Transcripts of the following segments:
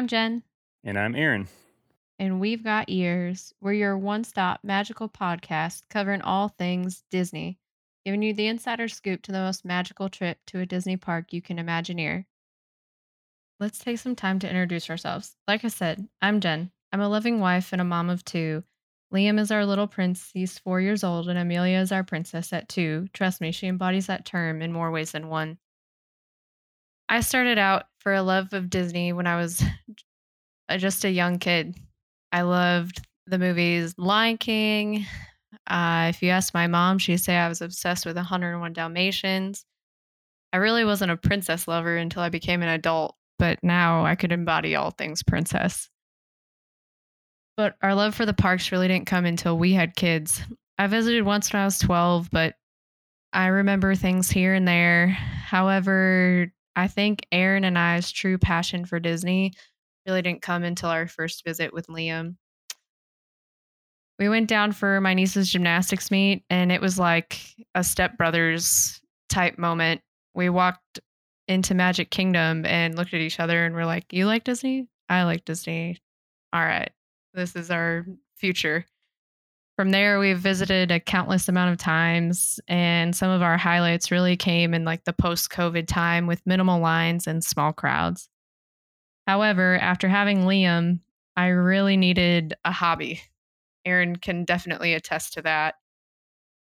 I'm Jen. And I'm Aaron. And we've got ears. We're your one stop magical podcast covering all things Disney, giving you the insider scoop to the most magical trip to a Disney park you can imagine. Here. Let's take some time to introduce ourselves. Like I said, I'm Jen. I'm a loving wife and a mom of two. Liam is our little prince. He's four years old, and Amelia is our princess at two. Trust me, she embodies that term in more ways than one. I started out for a love of Disney when I was just a young kid. I loved the movies Lion King. Uh, if you ask my mom, she'd say I was obsessed with 101 Dalmatians. I really wasn't a princess lover until I became an adult, but now I could embody all things princess. But our love for the parks really didn't come until we had kids. I visited once when I was 12, but I remember things here and there. However, I think Aaron and I's true passion for Disney really didn't come until our first visit with Liam. We went down for my niece's gymnastics meet, and it was like a stepbrothers type moment. We walked into Magic Kingdom and looked at each other and we're like, You like Disney? I like Disney. All right, this is our future. From there, we've visited a countless amount of times, and some of our highlights really came in like the post COVID time with minimal lines and small crowds. However, after having Liam, I really needed a hobby. Aaron can definitely attest to that.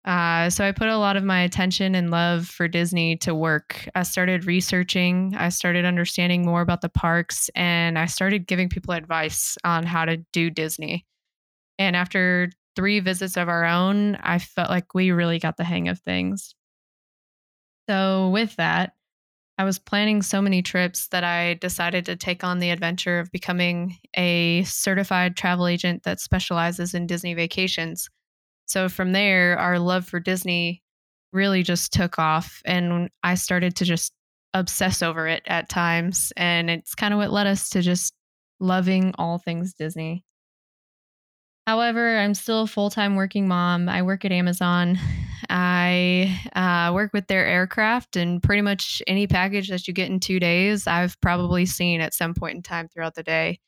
Uh, so I put a lot of my attention and love for Disney to work. I started researching, I started understanding more about the parks, and I started giving people advice on how to do Disney. And after three visits of our own, I felt like we really got the hang of things. So, with that, I was planning so many trips that I decided to take on the adventure of becoming a certified travel agent that specializes in Disney vacations. So from there, our love for Disney really just took off, and I started to just obsess over it at times. And it's kind of what led us to just loving all things Disney. However, I'm still a full time working mom. I work at Amazon. I uh, work with their aircraft, and pretty much any package that you get in two days, I've probably seen at some point in time throughout the day.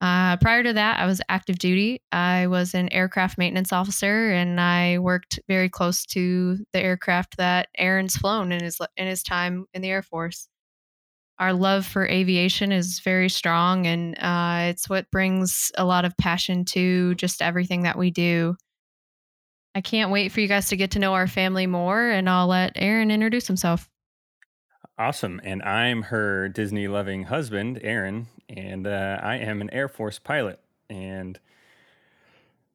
Uh, prior to that, I was active duty. I was an aircraft maintenance officer, and I worked very close to the aircraft that Aaron's flown in his in his time in the Air Force our love for aviation is very strong and uh, it's what brings a lot of passion to just everything that we do. I can't wait for you guys to get to know our family more, and I'll let Aaron introduce himself. Awesome. And I'm her Disney loving husband, Aaron, and uh, I am an Air Force pilot. And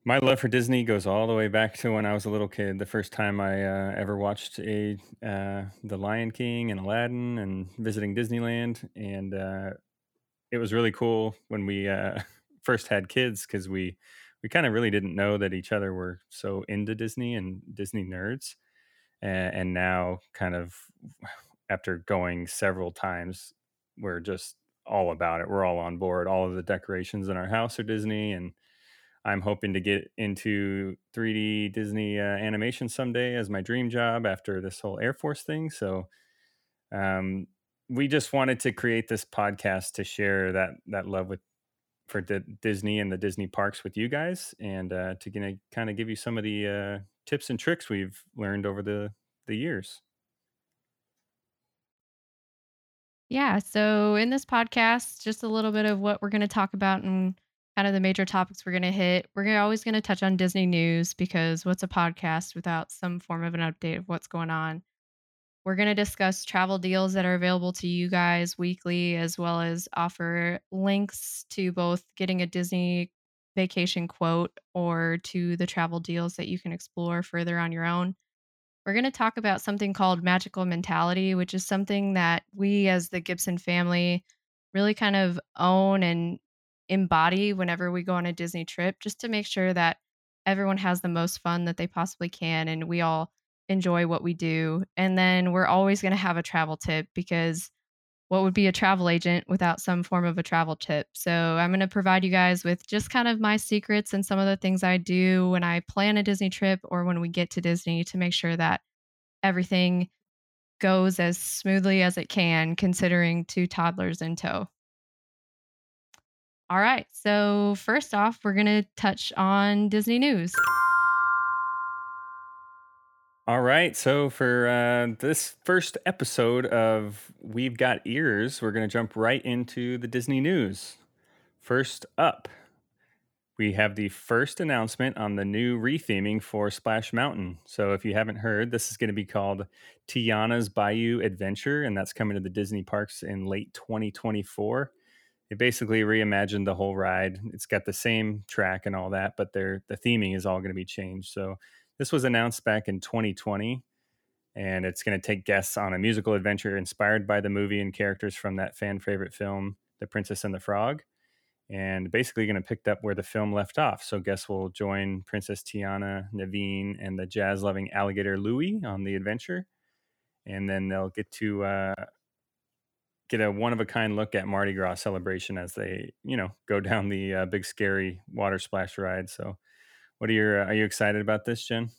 my love for Disney goes all the way back to when I was a little kid. The first time I uh, ever watched a uh, The Lion King and Aladdin and visiting Disneyland, and uh, it was really cool when we uh, first had kids because we we kind of really didn't know that each other were so into Disney and Disney nerds, and, and now kind of after going several times, we're just all about it. We're all on board. All of the decorations in our house are Disney and I'm hoping to get into 3D Disney uh, animation someday as my dream job after this whole Air Force thing. So, um, we just wanted to create this podcast to share that that love with for D- Disney and the Disney parks with you guys, and uh, to gonna kind of give you some of the uh, tips and tricks we've learned over the the years. Yeah. So in this podcast, just a little bit of what we're going to talk about and kind of the major topics we're going to hit. We're gonna, always going to touch on Disney news because what's a podcast without some form of an update of what's going on? We're going to discuss travel deals that are available to you guys weekly, as well as offer links to both getting a Disney vacation quote or to the travel deals that you can explore further on your own. We're going to talk about something called magical mentality, which is something that we as the Gibson family really kind of own and embody whenever we go on a Disney trip, just to make sure that everyone has the most fun that they possibly can and we all enjoy what we do. And then we're always going to have a travel tip because what would be a travel agent without some form of a travel tip? So I'm going to provide you guys with just kind of my secrets and some of the things I do when I plan a Disney trip or when we get to Disney to make sure that everything goes as smoothly as it can considering two toddlers in tow. All right. So, first off, we're going to touch on Disney news. All right. So, for uh, this first episode of We've Got Ears, we're going to jump right into the Disney news. First up, we have the first announcement on the new retheming for Splash Mountain. So, if you haven't heard, this is going to be called Tiana's Bayou Adventure, and that's coming to the Disney parks in late 2024. It basically reimagined the whole ride. It's got the same track and all that, but their the theming is all going to be changed. So, this was announced back in 2020, and it's going to take guests on a musical adventure inspired by the movie and characters from that fan favorite film, The Princess and the Frog, and basically going to pick up where the film left off. So guests will join Princess Tiana, Naveen, and the jazz loving alligator Louis on the adventure, and then they'll get to uh, get a one of a kind look at Mardi Gras celebration as they, you know, go down the uh, big scary water splash ride. So what are your uh, are you excited about this, Jen?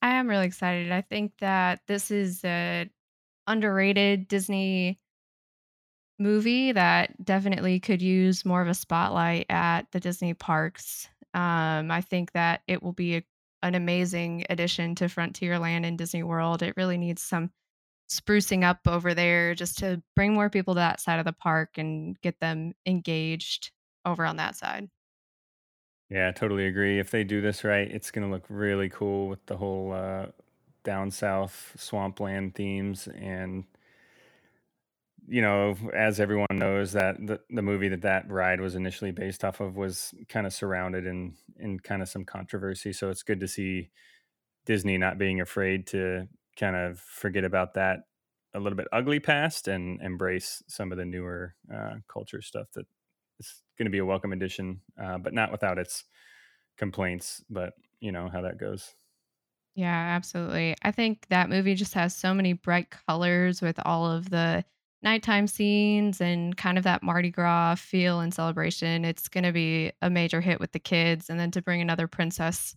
I am really excited. I think that this is a underrated Disney movie that definitely could use more of a spotlight at the Disney parks. Um, I think that it will be a, an amazing addition to Frontierland and Disney World. It really needs some sprucing up over there just to bring more people to that side of the park and get them engaged over on that side. Yeah, I totally agree. If they do this right, it's going to look really cool with the whole uh, down south swampland themes and you know, as everyone knows, that the, the movie that that ride was initially based off of was kind of surrounded in in kind of some controversy. So it's good to see Disney not being afraid to kind of forget about that a little bit ugly past and embrace some of the newer uh, culture stuff that is going to be a welcome addition, uh, but not without its complaints. But you know how that goes. Yeah, absolutely. I think that movie just has so many bright colors with all of the nighttime scenes and kind of that Mardi Gras feel and celebration. It's going to be a major hit with the kids. And then to bring another princess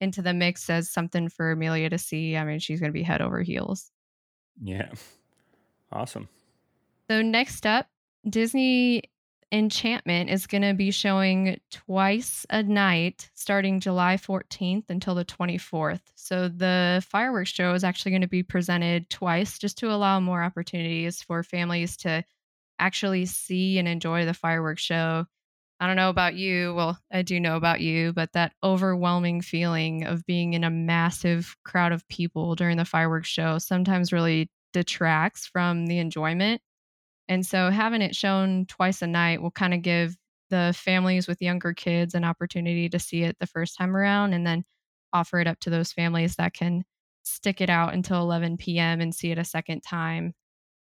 into the mix as something for Amelia to see, I mean, she's going to be head over heels. Yeah, awesome. So, next up, Disney Enchantment is going to be showing twice a night starting July 14th until the 24th. So the fireworks show is actually going to be presented twice just to allow more opportunities for families to actually see and enjoy the fireworks show. I don't know about you. Well, I do know about you, but that overwhelming feeling of being in a massive crowd of people during the fireworks show sometimes really detracts from the enjoyment and so having it shown twice a night will kind of give the families with younger kids an opportunity to see it the first time around and then offer it up to those families that can stick it out until 11 p.m. and see it a second time.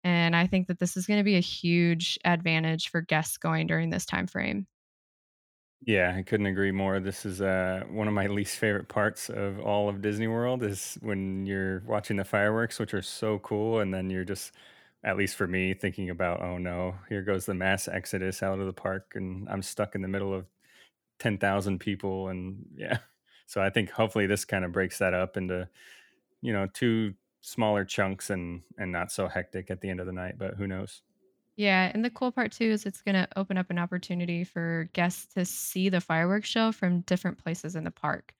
And I think that this is going to be a huge advantage for guests going during this time frame. Yeah, I couldn't agree more. This is uh, one of my least favorite parts of all of Disney World is when you're watching the fireworks, which are so cool, and then you're just at least for me, thinking about, oh no, here goes the mass exodus out of the park, and I'm stuck in the middle of 10,000 people. And yeah, so I think hopefully this kind of breaks that up into, you know, two smaller chunks and and not so hectic at the end of the night. But who knows? Yeah, and the cool part too is it's going to open up an opportunity for guests to see the fireworks show from different places in the park.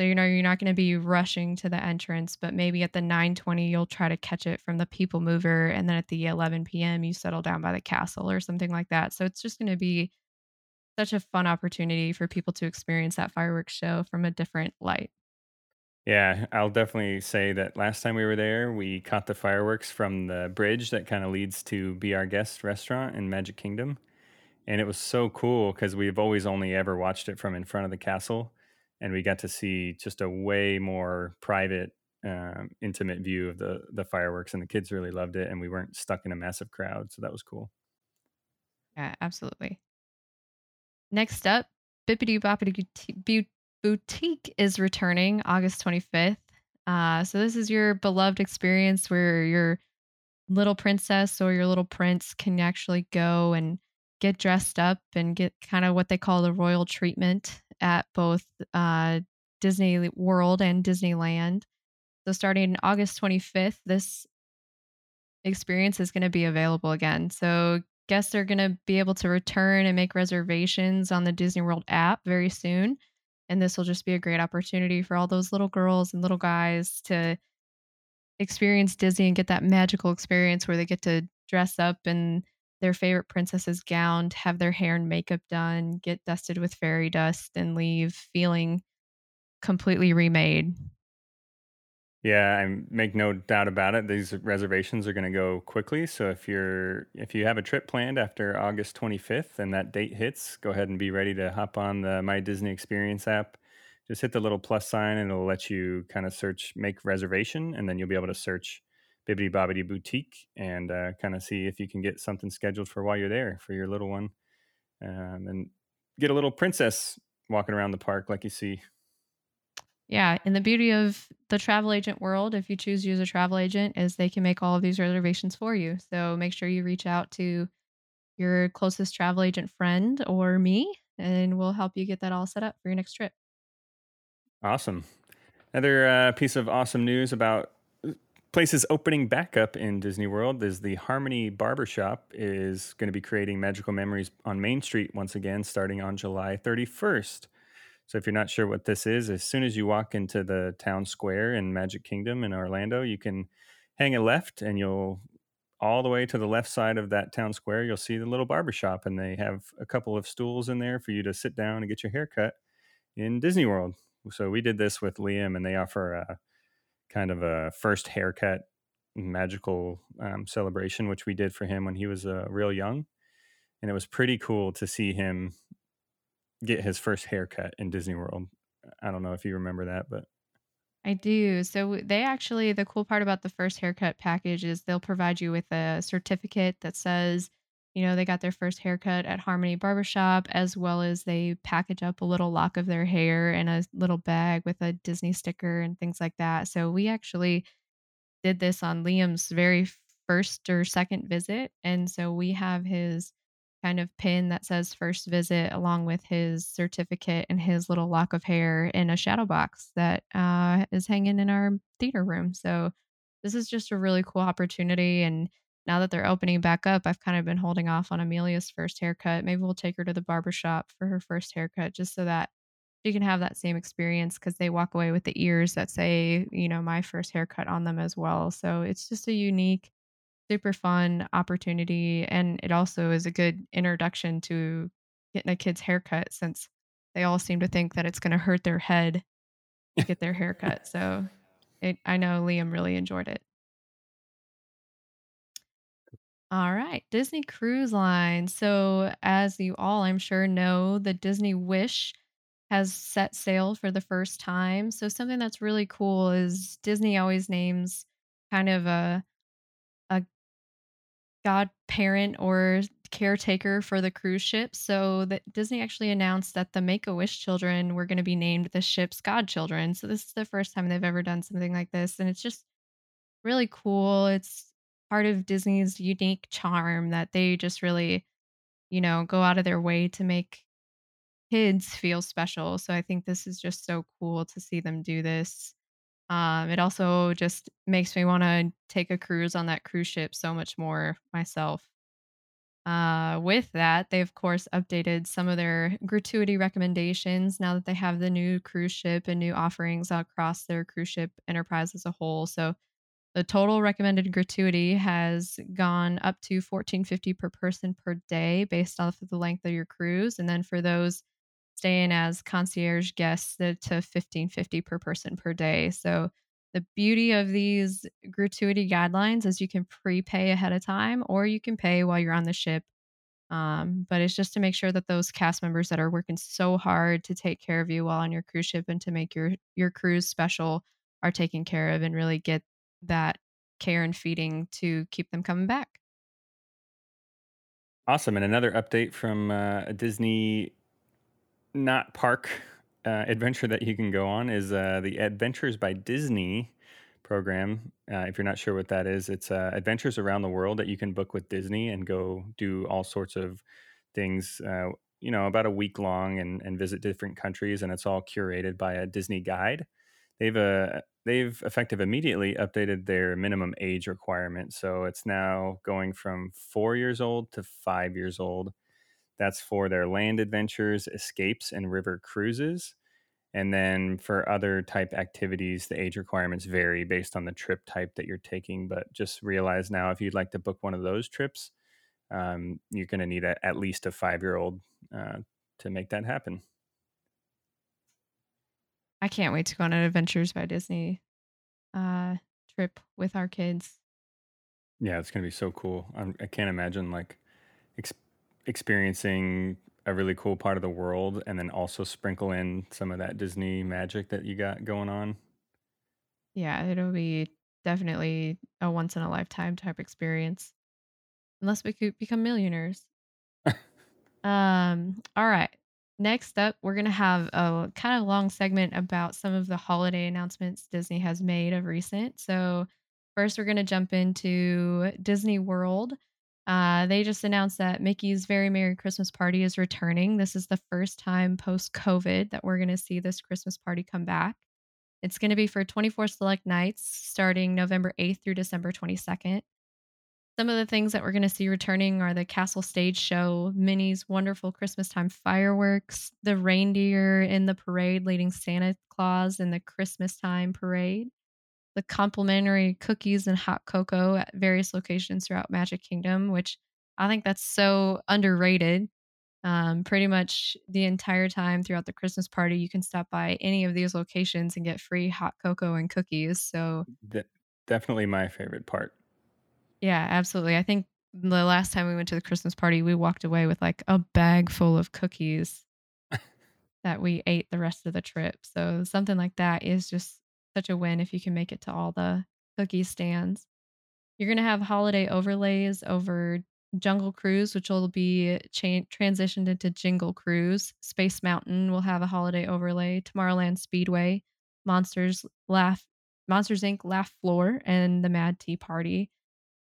So, you know, you're not gonna be rushing to the entrance, but maybe at the 9:20, you'll try to catch it from the people mover, and then at the 11 PM, you settle down by the castle or something like that. So it's just gonna be such a fun opportunity for people to experience that fireworks show from a different light. Yeah, I'll definitely say that last time we were there, we caught the fireworks from the bridge that kind of leads to Be Our Guest restaurant in Magic Kingdom. And it was so cool because we've always only ever watched it from in front of the castle and we got to see just a way more private um, intimate view of the the fireworks and the kids really loved it and we weren't stuck in a massive crowd so that was cool Yeah, absolutely. Next up, Bibbidi Bobbidi Boutique is returning August 25th. Uh, so this is your beloved experience where your little princess or your little prince can actually go and get dressed up and get kind of what they call the royal treatment at both uh, Disney World and Disneyland. So, starting August 25th, this experience is going to be available again. So, guests are going to be able to return and make reservations on the Disney World app very soon. And this will just be a great opportunity for all those little girls and little guys to experience Disney and get that magical experience where they get to dress up in their favorite princess's gown, have their hair and makeup done, get dusted with fairy dust, and leave feeling completely remade. Yeah, I make no doubt about it. These reservations are going to go quickly. So if you're if you have a trip planned after August 25th and that date hits, go ahead and be ready to hop on the My Disney Experience app. Just hit the little plus sign and it'll let you kind of search make reservation and then you'll be able to search Bibbidi Bobbidi Boutique and uh, kind of see if you can get something scheduled for while you're there for your little one. Um, and get a little princess walking around the park like you see Yeah, and the beauty of the travel agent world, if you choose to use a travel agent, is they can make all of these reservations for you. So make sure you reach out to your closest travel agent friend or me, and we'll help you get that all set up for your next trip. Awesome. Another uh, piece of awesome news about uh, places opening back up in Disney World is the Harmony Barbershop is going to be creating magical memories on Main Street once again, starting on July 31st. So if you're not sure what this is, as soon as you walk into the town square in Magic Kingdom in Orlando, you can hang a left and you'll all the way to the left side of that town square, you'll see the little barbershop and they have a couple of stools in there for you to sit down and get your hair cut in Disney World. So we did this with Liam, and they offer a kind of a first haircut magical um, celebration, which we did for him when he was uh, real young, and it was pretty cool to see him get his first haircut in Disney World. I don't know if you remember that, but I do. So they actually the cool part about the first haircut package is they'll provide you with a certificate that says, you know, they got their first haircut at Harmony Barbershop, as well as they package up a little lock of their hair in a little bag with a Disney sticker and things like that. So we actually did this on Liam's very first or second visit. And so we have his kind of pin that says first visit along with his certificate and his little lock of hair in a shadow box that uh, is hanging in our theater room. So this is just a really cool opportunity. And now that they're opening back up, I've kind of been holding off on Amelia's first haircut. Maybe we'll take her to the barber shop for her first haircut just so that she can have that same experience because they walk away with the ears that say, you know, my first haircut on them as well. So it's just a unique, super fun opportunity. And it also is a good introduction to getting a kid's haircut since they all seem to think that it's going to hurt their head to get their haircut. So it, I know Liam really enjoyed it. All right, Disney Cruise Line. So, as you all, I'm sure, know, the Disney Wish has set sail for the first time. So, something that's really cool is Disney always names kind of a a godparent or caretaker for the cruise ship. So, that Disney actually announced that the Make a Wish children were going to be named the ship's godchildren. So, this is the first time they've ever done something like this, and it's just really cool. It's part of Disney's unique charm that they just really, you know, go out of their way to make kids feel special. So I think this is just so cool to see them do this. Um, it also just makes me want to take a cruise on that cruise ship so much more myself. Uh, with that, they of course updated some of their gratuity recommendations now that they have the new cruise ship and new offerings across their cruise ship enterprise as a whole. So the total recommended gratuity has gone up to 1450 per person per day based off of the length of your cruise. And then for those staying as concierge guests, to 1550 per person per day. So the beauty of these gratuity guidelines is you can prepay ahead of time or you can pay while you're on the ship um, but it's just to make sure that those cast members that are working so hard to take care of you while on your cruise ship and to make your your cruise special are taken care of and really get that care and feeding to keep them coming back. awesome. And another update from uh, Disney not park uh, adventure that you can go on is uh, the Adventures by Disney program. Uh, if you're not sure what that is, it's uh, adventures around the world that you can book with Disney and go do all sorts of things. Uh, you know, about a week long and, and visit different countries, and it's all curated by a Disney guide. they've uh, they've effective immediately updated their minimum age requirement, so it's now going from four years old to five years old. That's for their land adventures, escapes, and river cruises. And then for other type activities, the age requirements vary based on the trip type that you're taking. But just realize now, if you'd like to book one of those trips, um, you're going to need a, at least a five year old uh, to make that happen. I can't wait to go on an Adventures by Disney uh, trip with our kids. Yeah, it's going to be so cool. I'm, I can't imagine like experiencing a really cool part of the world and then also sprinkle in some of that Disney magic that you got going on. Yeah, it'll be definitely a once in a lifetime type experience, unless we could become millionaires. Um, all right. Next up, we're going to have a kind of long segment about some of the holiday announcements Disney has made of recent. So, first, we're going to jump into Disney World. Uh, they just announced that Mickey's Very Merry Christmas Party is returning. This is the first time post COVID that we're going to see this Christmas party come back. It's going to be for 24 select nights starting November 8th through December 22nd. Some of the things that we're going to see returning are the Castle Stage Show, Minnie's wonderful Christmas time fireworks, the reindeer in the parade leading Santa Claus in the Christmas time parade, the complimentary cookies and hot cocoa at various locations throughout Magic Kingdom, which I think that's so underrated. Um, pretty much the entire time throughout the Christmas party, you can stop by any of these locations and get free hot cocoa and cookies. So, De- definitely my favorite part. yeah, absolutely. I think the last time we went to the Christmas party, we walked away with like a bag full of cookies that we ate the rest of the trip. So, something like that is just such a win if you can make it to all the cookie stands. You're gonna have holiday overlays over Jungle Cruise, which will be cha- transitioned into Jingle Cruise. Space Mountain will have a holiday overlay. Tomorrowland Speedway, Monsters Laugh, Monsters Inc. Laugh Floor, and the Mad Tea Party.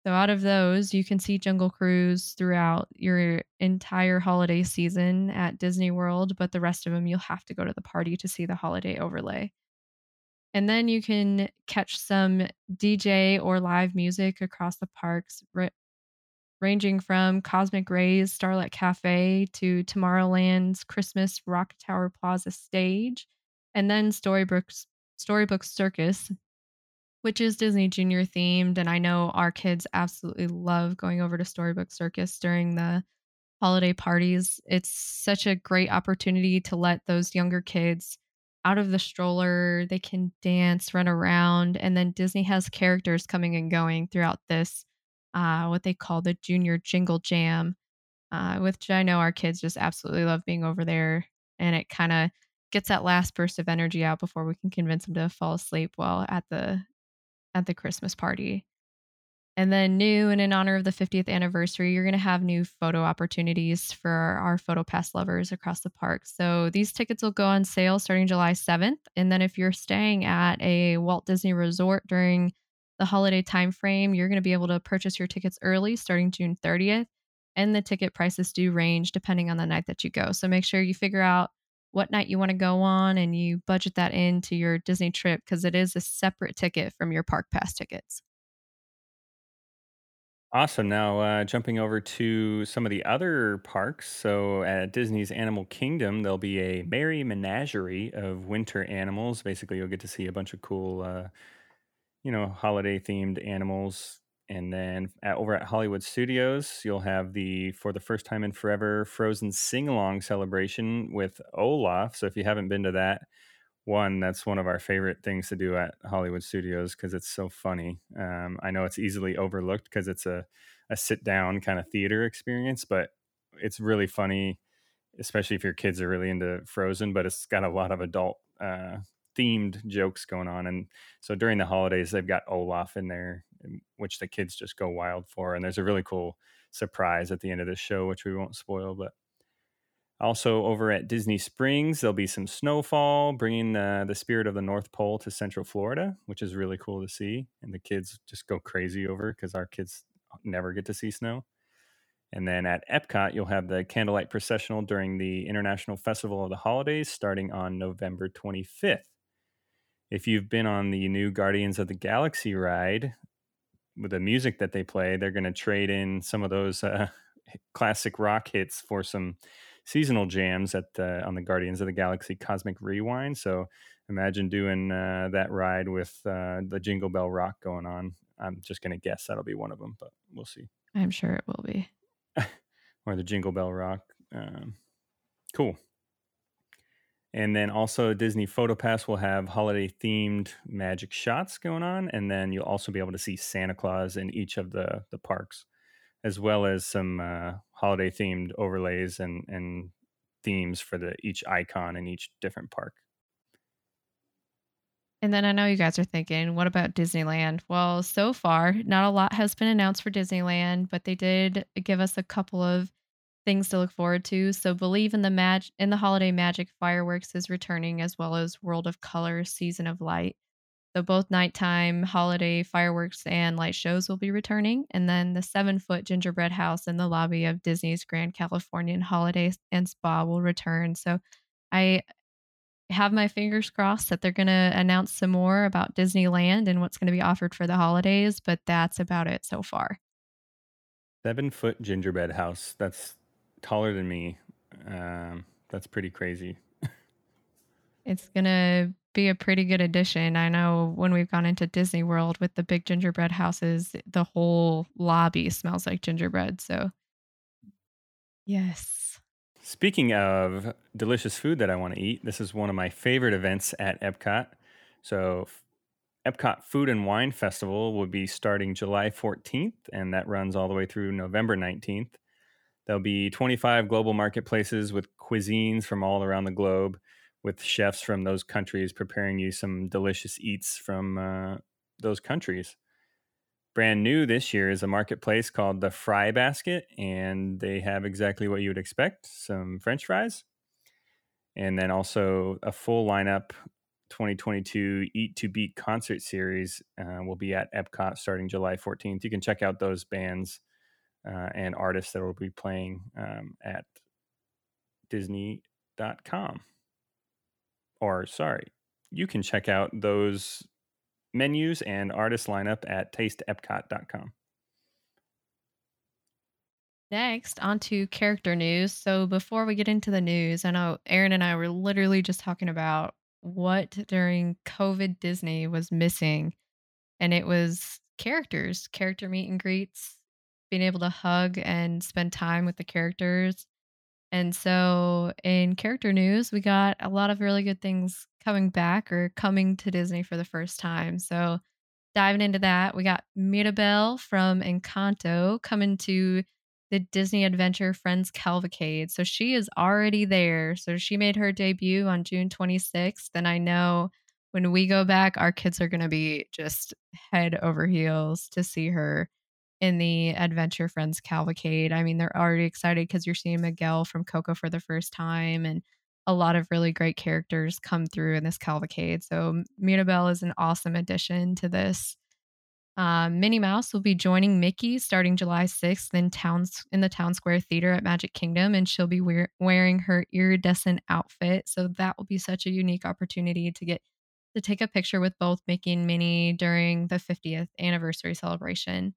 So out of those, you can see Jungle Cruise throughout your entire holiday season at Disney World, but the rest of them you'll have to go to the party to see the holiday overlay. And then you can catch some DJ or live music across the parks, ra- ranging from Cosmic Rays Starlight Cafe to Tomorrowland's Christmas Rock Tower Plaza stage, and then Storybooks Storybook Circus, which is Disney Junior themed. And I know our kids absolutely love going over to Storybook Circus during the holiday parties. It's such a great opportunity to let those younger kids out of the stroller. They can dance, run around, and then Disney has characters coming and going throughout this, uh, what they call the Junior Jingle Jam, uh, which I know our kids just absolutely love being over there. And it kind of gets that last burst of energy out before we can convince them to fall asleep while at the at the Christmas party. And then, new and in honor of the 50th anniversary, you're going to have new photo opportunities for our Photo Pass lovers across the park. So, these tickets will go on sale starting July 7th. And then, if you're staying at a Walt Disney Resort during the holiday time frame, you're going to be able to purchase your tickets early starting June 30th. And the ticket prices do range depending on the night that you go. So, make sure you figure out what night you want to go on and you budget that into your Disney trip because it is a separate ticket from your Park Pass tickets. Awesome. Now, uh, jumping over to some of the other parks. So, at Disney's Animal Kingdom, there'll be a merry menagerie of winter animals. Basically, you'll get to see a bunch of cool, uh, you know, holiday themed animals. And then at, over at Hollywood Studios, you'll have the, for the first time in forever, Frozen sing along celebration with Olaf. So, if you haven't been to that, one, that's one of our favorite things to do at Hollywood Studios because it's so funny. Um, I know it's easily overlooked because it's a, a sit down kind of theater experience, but it's really funny, especially if your kids are really into Frozen. But it's got a lot of adult uh, themed jokes going on. And so during the holidays, they've got Olaf in there, um, which the kids just go wild for. And there's a really cool surprise at the end of the show, which we won't spoil, but also, over at Disney Springs, there'll be some snowfall, bringing uh, the spirit of the North Pole to Central Florida, which is really cool to see. And the kids just go crazy over because our kids never get to see snow. And then at Epcot, you'll have the candlelight processional during the International Festival of the Holidays starting on November 25th. if you've been on the new Guardians of the Galaxy ride with the music that they play, they're going to trade in some of those uh, classic rock hits for some seasonal jams at the, on the Guardians of the Galaxy Cosmic Rewind. So imagine doing uh, that ride with uh, the Jingle Bell Rock going on. I'm just going to guess that'll be one of them, but we'll see. I'm sure it will be. or the Jingle Bell Rock. Um, cool. And then also Disney PhotoPass will have holiday themed magic shots going on. And then you'll also be able to see Santa Claus in each of the, the parks, as well as some uh, holiday themed overlays and, and themes for the each icon in each different park. And then I know you guys are thinking, what about Disneyland? Well, so far, not a lot has been announced for Disneyland, but they did give us a couple of things to look forward to. So believe in the mag in the holiday magic fireworks is returning as well as World of Color Season of Light. So both nighttime holiday fireworks and light shows will be returning. And then the seven foot gingerbread house in the lobby of Disney's Grand Californian Holiday and Spa will return. So I have my fingers crossed that they're going to announce some more about Disneyland and what's going to be offered for the holidays, but that's about it so far. Seven foot gingerbread house. That's taller than me. Um, that's pretty crazy. it's gonna be a pretty good addition. I know when we've gone into Disney World with the big gingerbread houses, the whole lobby smells like gingerbread. So, yes. Speaking of delicious food that I want to eat, this is one of my favorite events at Epcot. So, Epcot Food and Wine Festival will be starting July 14th, and that runs all the way through November 19th. There'll be 25 global marketplaces with cuisines from all around the globe, with chefs from those countries preparing you some delicious eats from uh, those countries. Brand new this year is a marketplace called the Fry Basket, and they have exactly what you would expect some French fries, and then also a full lineup 2022 Eat to Beat concert series uh, will be at Epcot starting July 14th. You can check out those bands uh, and artists that will be playing um, at Disney.com. Or, sorry, you can check out those menus and artist lineup at tasteepcot.com. Next, on to character news. So, before we get into the news, I know Aaron and I were literally just talking about what during COVID Disney was missing, and it was characters, character meet and greets, being able to hug and spend time with the characters. And so in character news, we got a lot of really good things coming back or coming to Disney for the first time. So diving into that, we got Mirabel from Encanto coming to the Disney Adventure Friends Cavalcade. So she is already there. So she made her debut on June 26th. And I know when we go back, our kids are going to be just head over heels to see her in the Adventure Friends Cavalcade. I mean, they're already excited because you're seeing Miguel from Coco for the first time and a lot of really great characters come through in this cavalcade. So Mirabel is an awesome addition to this. Um, Minnie Mouse will be joining Mickey starting July 6th in towns in the Town Square Theater at Magic Kingdom, and she'll be wear, wearing her iridescent outfit. So that will be such a unique opportunity to get to take a picture with both Mickey and Minnie during the 50th anniversary celebration.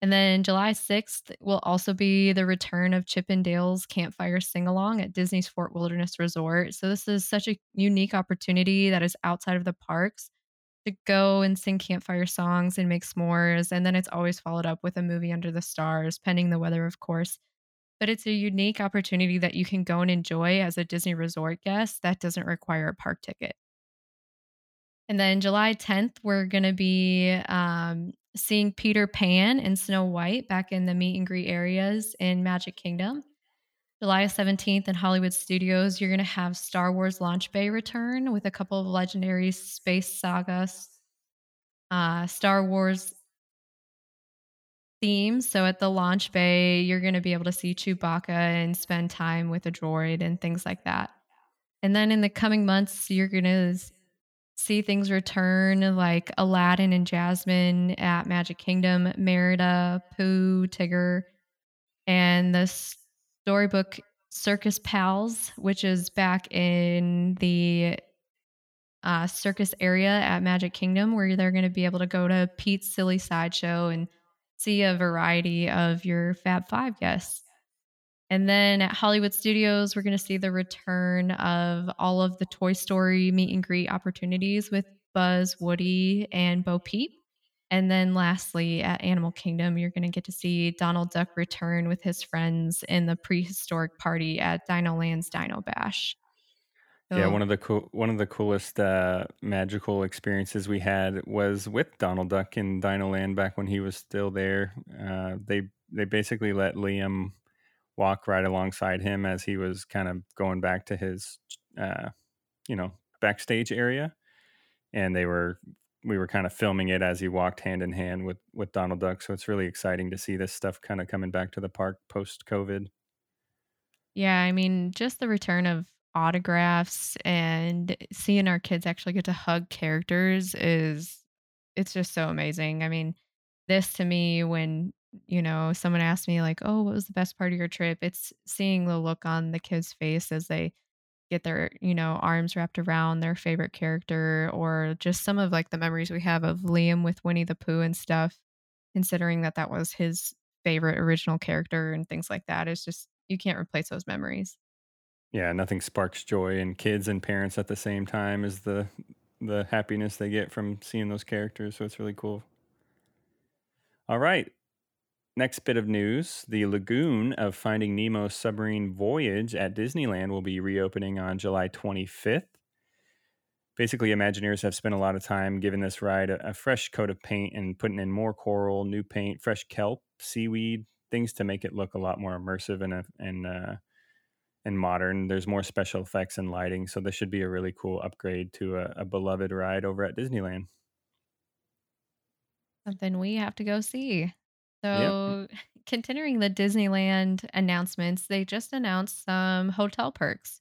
And then July 6th will also be the return of Chip 'n Dale's Campfire Sing Along at Disney's Fort Wilderness Resort. So, this is such a unique opportunity that is outside of the parks to go and sing campfire songs and make s'mores. And then it's always followed up with a movie under the stars, pending the weather, of course. But it's a unique opportunity that you can go and enjoy as a Disney resort guest that doesn't require a park ticket. And then July 10th, we're going to be um, seeing Peter Pan and Snow White back in the meet and greet areas in Magic Kingdom. July 17th in Hollywood Studios, you're going to have Star Wars Launch Bay return with a couple of legendary space sagas, uh, Star Wars themes. So at the launch bay, you're going to be able to see Chewbacca and spend time with a droid and things like that. And then in the coming months, you're going to see things return like Aladdin and Jasmine at Magic Kingdom, Merida, Pooh, Tigger, and the storybook Circus Pals, which is back in the uh, circus area at Magic Kingdom where they're going to be able to go to Pete's Silly Sideshow and see a variety of your Fab Five guests. And then at Hollywood Studios, we're going to see the return of all of the Toy Story meet and greet opportunities with Buzz, Woody, and Bo Peep. And then lastly, at Animal Kingdom, you're going to get to see Donald Duck return with his friends in the prehistoric party at Dino Land's Dino Bash. Yeah, one of the cool one of the coolest uh, magical experiences we had was with Donald Duck in Dino Land back when he was still there. Uh, they they basically let Liam walk right alongside him as he was kind of going back to his uh, you know backstage area, and they were we were kind of filming it as he walked hand in hand with with Donald Duck. So it's really exciting to see this stuff kind of coming back to the park post COVID. Yeah, I mean, just the return of autographs and seeing our kids actually get to hug characters is it's just so amazing. I mean, this to me when, you know, someone asked me like, "Oh, what was the best part of your trip?" It's seeing the look on the kids' face as they get their, you know, arms wrapped around their favorite character or just some of like the memories we have of Liam with Winnie the Pooh and stuff, considering that that was his favorite original character and things like that. It's just you can't replace those memories. Yeah, nothing sparks joy in kids and parents at the same time as the the happiness they get from seeing those characters. So it's really cool. All right. Next bit of news the Lagoon of Finding Nemo's Submarine Voyage at Disneyland will be reopening on July 25th. Basically, Imagineers have spent a lot of time giving this ride a, a fresh coat of paint and putting in more coral, new paint, fresh kelp, seaweed, things to make it look a lot more immersive and, uh, and uh, and modern. There's more special effects and lighting, so this should be a really cool upgrade to a, a beloved ride over at Disneyland. Something we have to go see. Yep. So, continuing the Disneyland announcements, they just announced some hotel perks.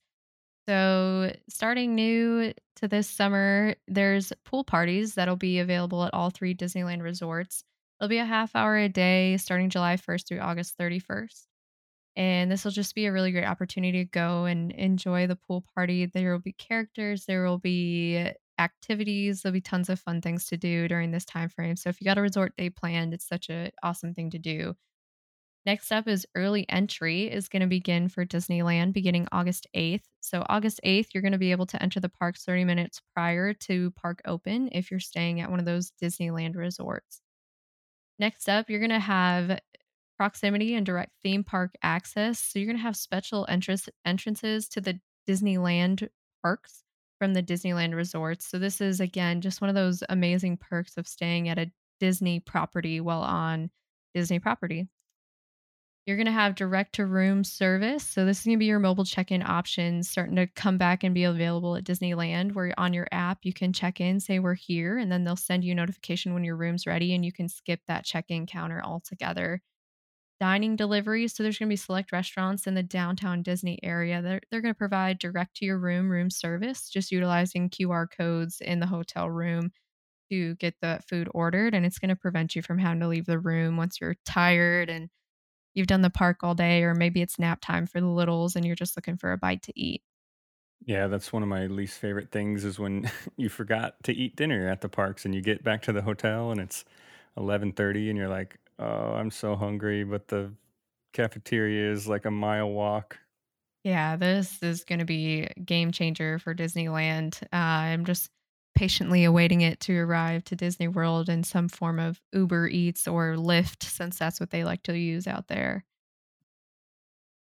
So, starting new to this summer, there's pool parties that'll be available at all three Disneyland resorts. It'll be a half hour a day starting July 1st through August 31st. And this will just be a really great opportunity to go and enjoy the pool party. There will be characters, there will be activities, there'll be tons of fun things to do during this time frame. So if you got a resort day planned, it's such an awesome thing to do. Next up is early entry is going to begin for Disneyland beginning August 8th. So August 8th, you're going to be able to enter the parks 30 minutes prior to park open if you're staying at one of those Disneyland resorts. Next up, you're going to have proximity and direct theme park access. So you're going to have special entrance entrances to the Disneyland parks from the Disneyland resorts. So this is again just one of those amazing perks of staying at a Disney property while on Disney property. You're going to have direct to room service. So this is going to be your mobile check-in options starting to come back and be available at Disneyland where on your app you can check in, say we're here, and then they'll send you a notification when your room's ready and you can skip that check-in counter altogether dining deliveries. So there's going to be select restaurants in the downtown Disney area. They're, they're going to provide direct to your room room service, just utilizing QR codes in the hotel room to get the food ordered. And it's going to prevent you from having to leave the room once you're tired and you've done the park all day, or maybe it's nap time for the littles and you're just looking for a bite to eat. Yeah, that's one of my least favorite things is when you forgot to eat dinner at the parks and you get back to the hotel and it's 11:30 and you're like, "Oh, I'm so hungry," but the cafeteria is like a mile walk. Yeah, this is going to be game changer for Disneyland. Uh, I'm just patiently awaiting it to arrive to Disney World in some form of Uber Eats or Lyft, since that's what they like to use out there.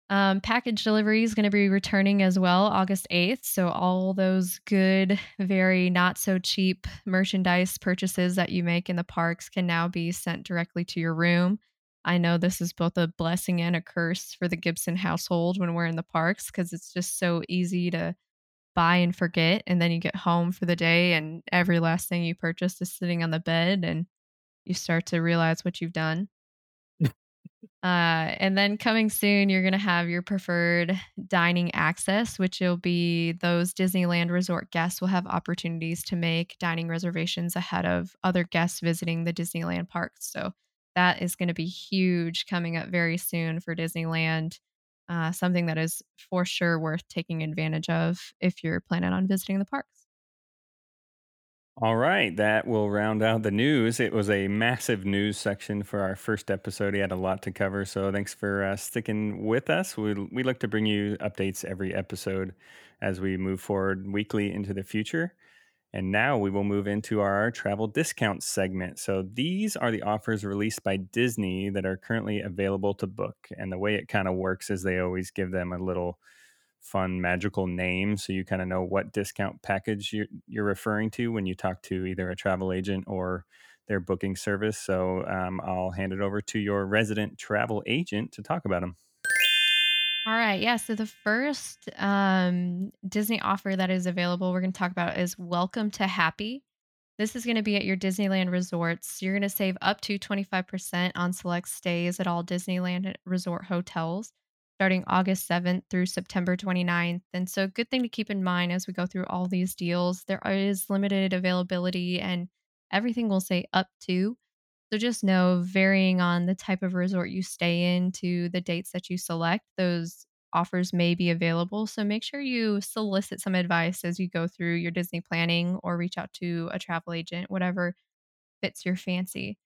Um, package delivery is going to be returning as well August 8th. So, all those good, very not so cheap merchandise purchases that you make in the parks can now be sent directly to your room. I know this is both a blessing and a curse for the Gibson household when we're in the parks because it's just so easy to buy and forget. And then you get home for the day, and every last thing you purchased is sitting on the bed, and you start to realize what you've done. Uh, and then coming soon, you're going to have your preferred dining access, which will be those Disneyland resort guests will have opportunities to make dining reservations ahead of other guests visiting the Disneyland parks. So that is going to be huge coming up very soon for Disneyland. Uh, something that is for sure worth taking advantage of if you're planning on visiting the parks. All right, that will round out the news. It was a massive news section for our first episode. He had a lot to cover, so thanks for uh, sticking with us. We we look to bring you updates every episode as we move forward weekly into the future. And now we will move into our travel discount segment. So these are the offers released by Disney that are currently available to book. And the way it kind of works is they always give them a little fun magical name so you kind of know what discount package you're, you're referring to when you talk to either a travel agent or their booking service. So um, I'll hand it over to your resident travel agent to talk about them. All right. Yeah. So the first um, Disney offer that is available, we're going to talk about is Welcome to Happy. This is going to be at your Disneyland resorts. You're going to save up to 25% on select stays at all Disneyland resort hotels starting August 7th through September 29th. And so, good thing to keep in mind as we go through all these deals, there is limited availability and everything will say up to. So just know, varying on the type of resort you stay in to the dates that you select, those offers may be available. So make sure you solicit some advice as you go through your Disney planning or reach out to a travel agent, whatever fits your fancy.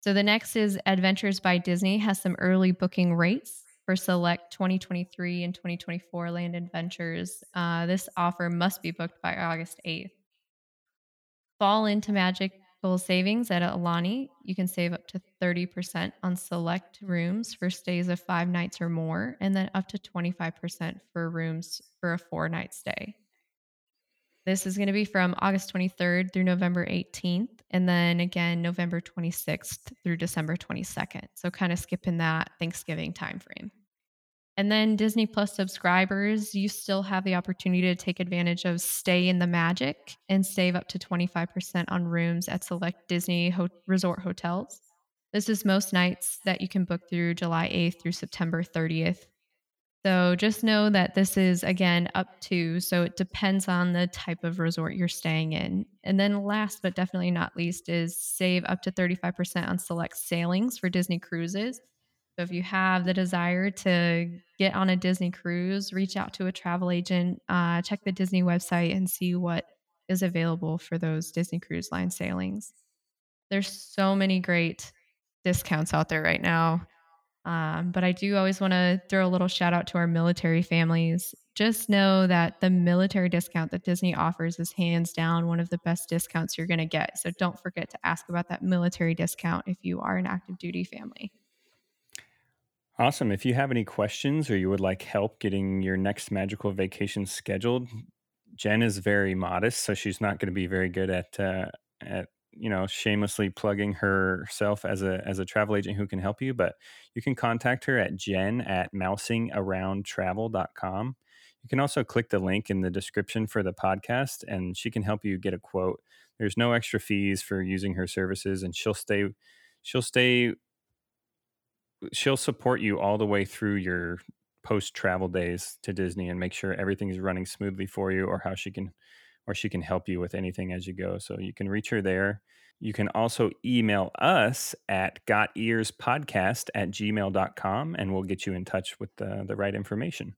So the next is Adventures by Disney has some early booking rates for select 2023 and 2024 land adventures. Uh, this offer must be booked by August 8th. Fall into Magical Savings at Aulani. You can save up to 30% on select rooms for stays of five nights or more, and then up to 25% for rooms for a four night stay. This is going to be from August 23rd through November 18th, and then again November 26th through December 22nd. So kind of skipping that Thanksgiving timeframe. And then Disney Plus subscribers, you still have the opportunity to take advantage of Stay in the Magic and save up to 25% on rooms at select Disney ho- resort hotels. This is most nights that you can book through July 8th through September 30th. So just know that this is again up to, so it depends on the type of resort you're staying in. And then last but definitely not least is save up to 35% on select sailings for Disney cruises. So if you have the desire to get on a Disney cruise, reach out to a travel agent, uh, check the Disney website and see what is available for those Disney Cruise Line sailings. There's so many great discounts out there right now. Um, but I do always want to throw a little shout out to our military families. Just know that the military discount that Disney offers is hands down one of the best discounts you're going to get. So don't forget to ask about that military discount if you are an active duty family. Awesome. If you have any questions or you would like help getting your next magical vacation scheduled, Jen is very modest, so she's not going to be very good at uh, at you know shamelessly plugging herself as a as a travel agent who can help you. But you can contact her at jen at mousingaroundtravel.com. You can also click the link in the description for the podcast, and she can help you get a quote. There's no extra fees for using her services, and she'll stay she'll stay she'll support you all the way through your post travel days to Disney and make sure everything is running smoothly for you or how she can or she can help you with anything as you go. So you can reach her there. You can also email us at gotearspodcast at gmail.com and we'll get you in touch with the, the right information.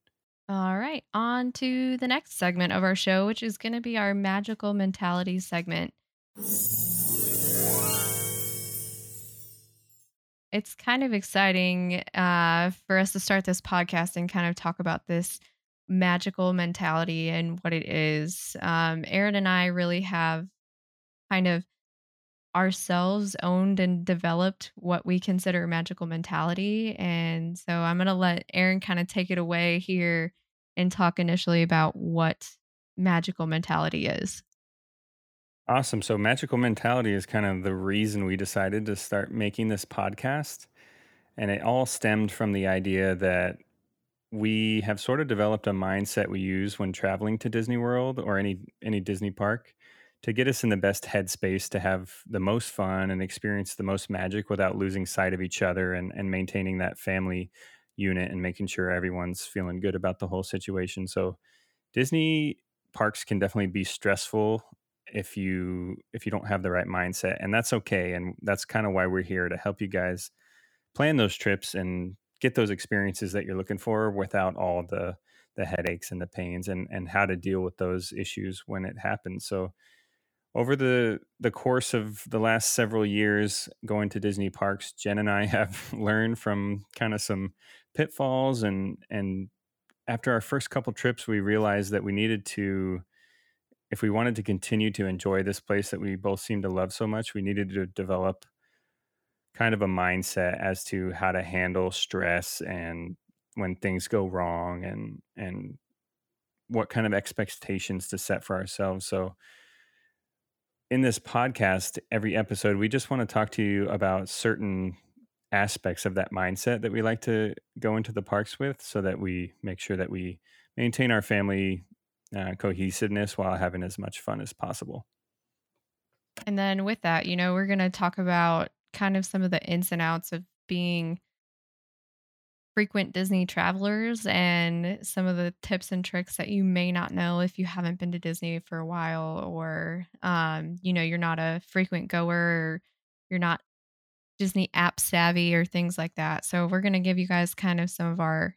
All right, on to the next segment of our show, which is going to be our magical mentality segment. It's kind of exciting uh, for us to start this podcast and kind of talk about this magical mentality and what it is. Um, Aaron and I really have kind of ourselves owned and developed what we consider magical mentality. And so I'm going to let Aaron kind of take it away here and talk initially about what magical mentality is. Awesome. So, magical mentality is kind of the reason we decided to start making this podcast. And it all stemmed from the idea that we have sort of developed a mindset we use when traveling to Disney World or any any Disney park to get us in the best headspace to have the most fun and experience the most magic without losing sight of each other and, and maintaining that family unit and making sure everyone's feeling good about the whole situation. So Disney parks can definitely be stressful if you if you don't have the right mindset and that's okay and that's kind of why we're here to help you guys plan those trips and get those experiences that you're looking for without all the the headaches and the pains and and how to deal with those issues when it happens. So over the the course of the last several years going to Disney parks, Jen and I have learned from kind of some pitfalls and and after our first couple trips we realized that we needed to if we wanted to continue to enjoy this place that we both seem to love so much, we needed to develop kind of a mindset as to how to handle stress and when things go wrong and and what kind of expectations to set for ourselves. So in this podcast, every episode, we just want to talk to you about certain aspects of that mindset that we like to go into the parks with so that we make sure that we maintain our family uh, cohesiveness while having as much fun as possible. And then with that, you know, we're going to talk about kind of some of the ins and outs of being frequent Disney travelers and some of the tips and tricks that you may not know if you haven't been to Disney for a while or um, you know, you're not a frequent goer or you're not Disney app savvy or things like that. So we're going to give you guys kind of some of our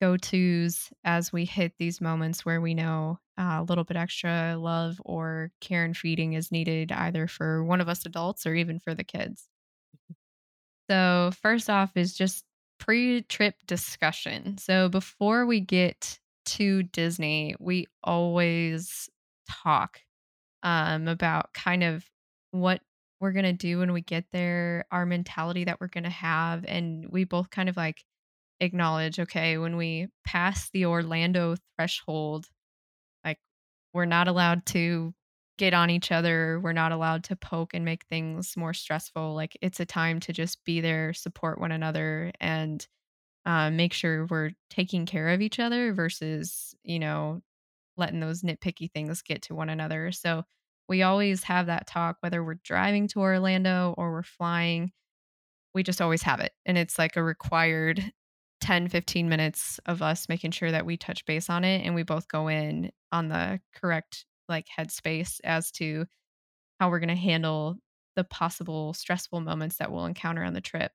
go-tos as we hit these moments where we know uh, a little bit extra love or care and feeding is needed either for one of us adults or even for the kids. So, first off is just pre trip discussion. So, before we get to Disney, we always talk um, about kind of what we're going to do when we get there, our mentality that we're going to have. And we both kind of like acknowledge okay, when we pass the Orlando threshold, like we're not allowed to get on each other. We're not allowed to poke and make things more stressful. Like it's a time to just be there, support one another, and uh, make sure we're taking care of each other versus, you know, letting those nitpicky things get to one another. So we always have that talk, whether we're driving to Orlando or we're flying. We just always have it. And it's like a required 10, 15 minutes of us making sure that we touch base on it and we both go in on the correct like headspace as to how we're going to handle the possible stressful moments that we'll encounter on the trip.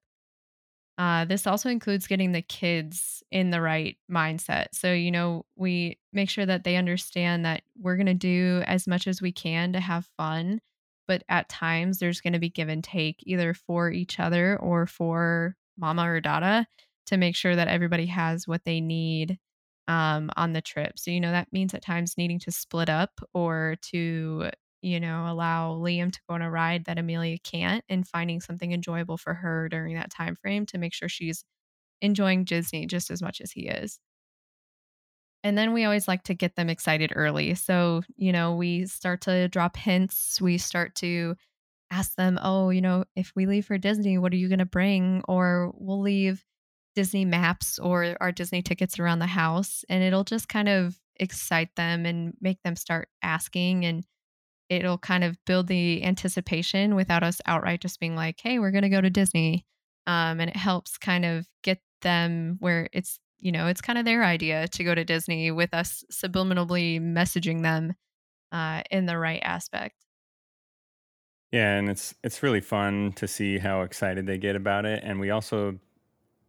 Uh, this also includes getting the kids in the right mindset. So, you know, we make sure that they understand that we're going to do as much as we can to have fun, but at times there's going to be give and take either for each other or for mama or dada to make sure that everybody has what they need um, on the trip. So, you know, that means at times needing to split up or to, you know, allow Liam to go on a ride that Amelia can't and finding something enjoyable for her during that time frame to make sure she's enjoying Disney just as much as he is. And then we always like to get them excited early. So, you know, we start to drop hints. We start to ask them, oh, you know, if we leave for Disney, what are you going to bring? Or we'll leave Disney maps or our Disney tickets around the house, and it'll just kind of excite them and make them start asking and it'll kind of build the anticipation without us outright just being like, "Hey, we're going to go to Disney." Um, and it helps kind of get them where it's you know it's kind of their idea to go to Disney with us subliminally messaging them uh, in the right aspect. Yeah, and it's it's really fun to see how excited they get about it, and we also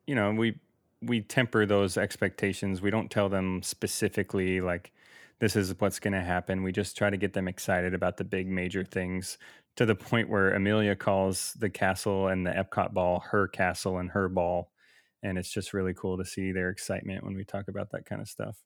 you know, we we temper those expectations. We don't tell them specifically like this is what's going to happen. We just try to get them excited about the big major things to the point where Amelia calls the castle and the Epcot ball her castle and her ball. And it's just really cool to see their excitement when we talk about that kind of stuff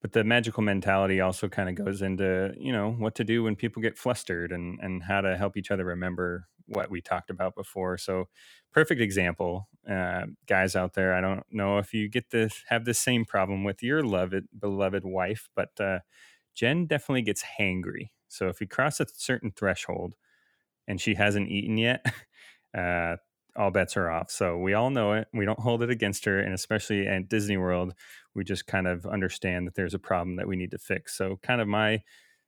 but the magical mentality also kind of goes into you know what to do when people get flustered and and how to help each other remember what we talked about before so perfect example uh, guys out there i don't know if you get to have the same problem with your loved beloved wife but uh, jen definitely gets hangry so if you cross a certain threshold and she hasn't eaten yet uh, all bets are off. So we all know it. We don't hold it against her. And especially at Disney World, we just kind of understand that there's a problem that we need to fix. So, kind of my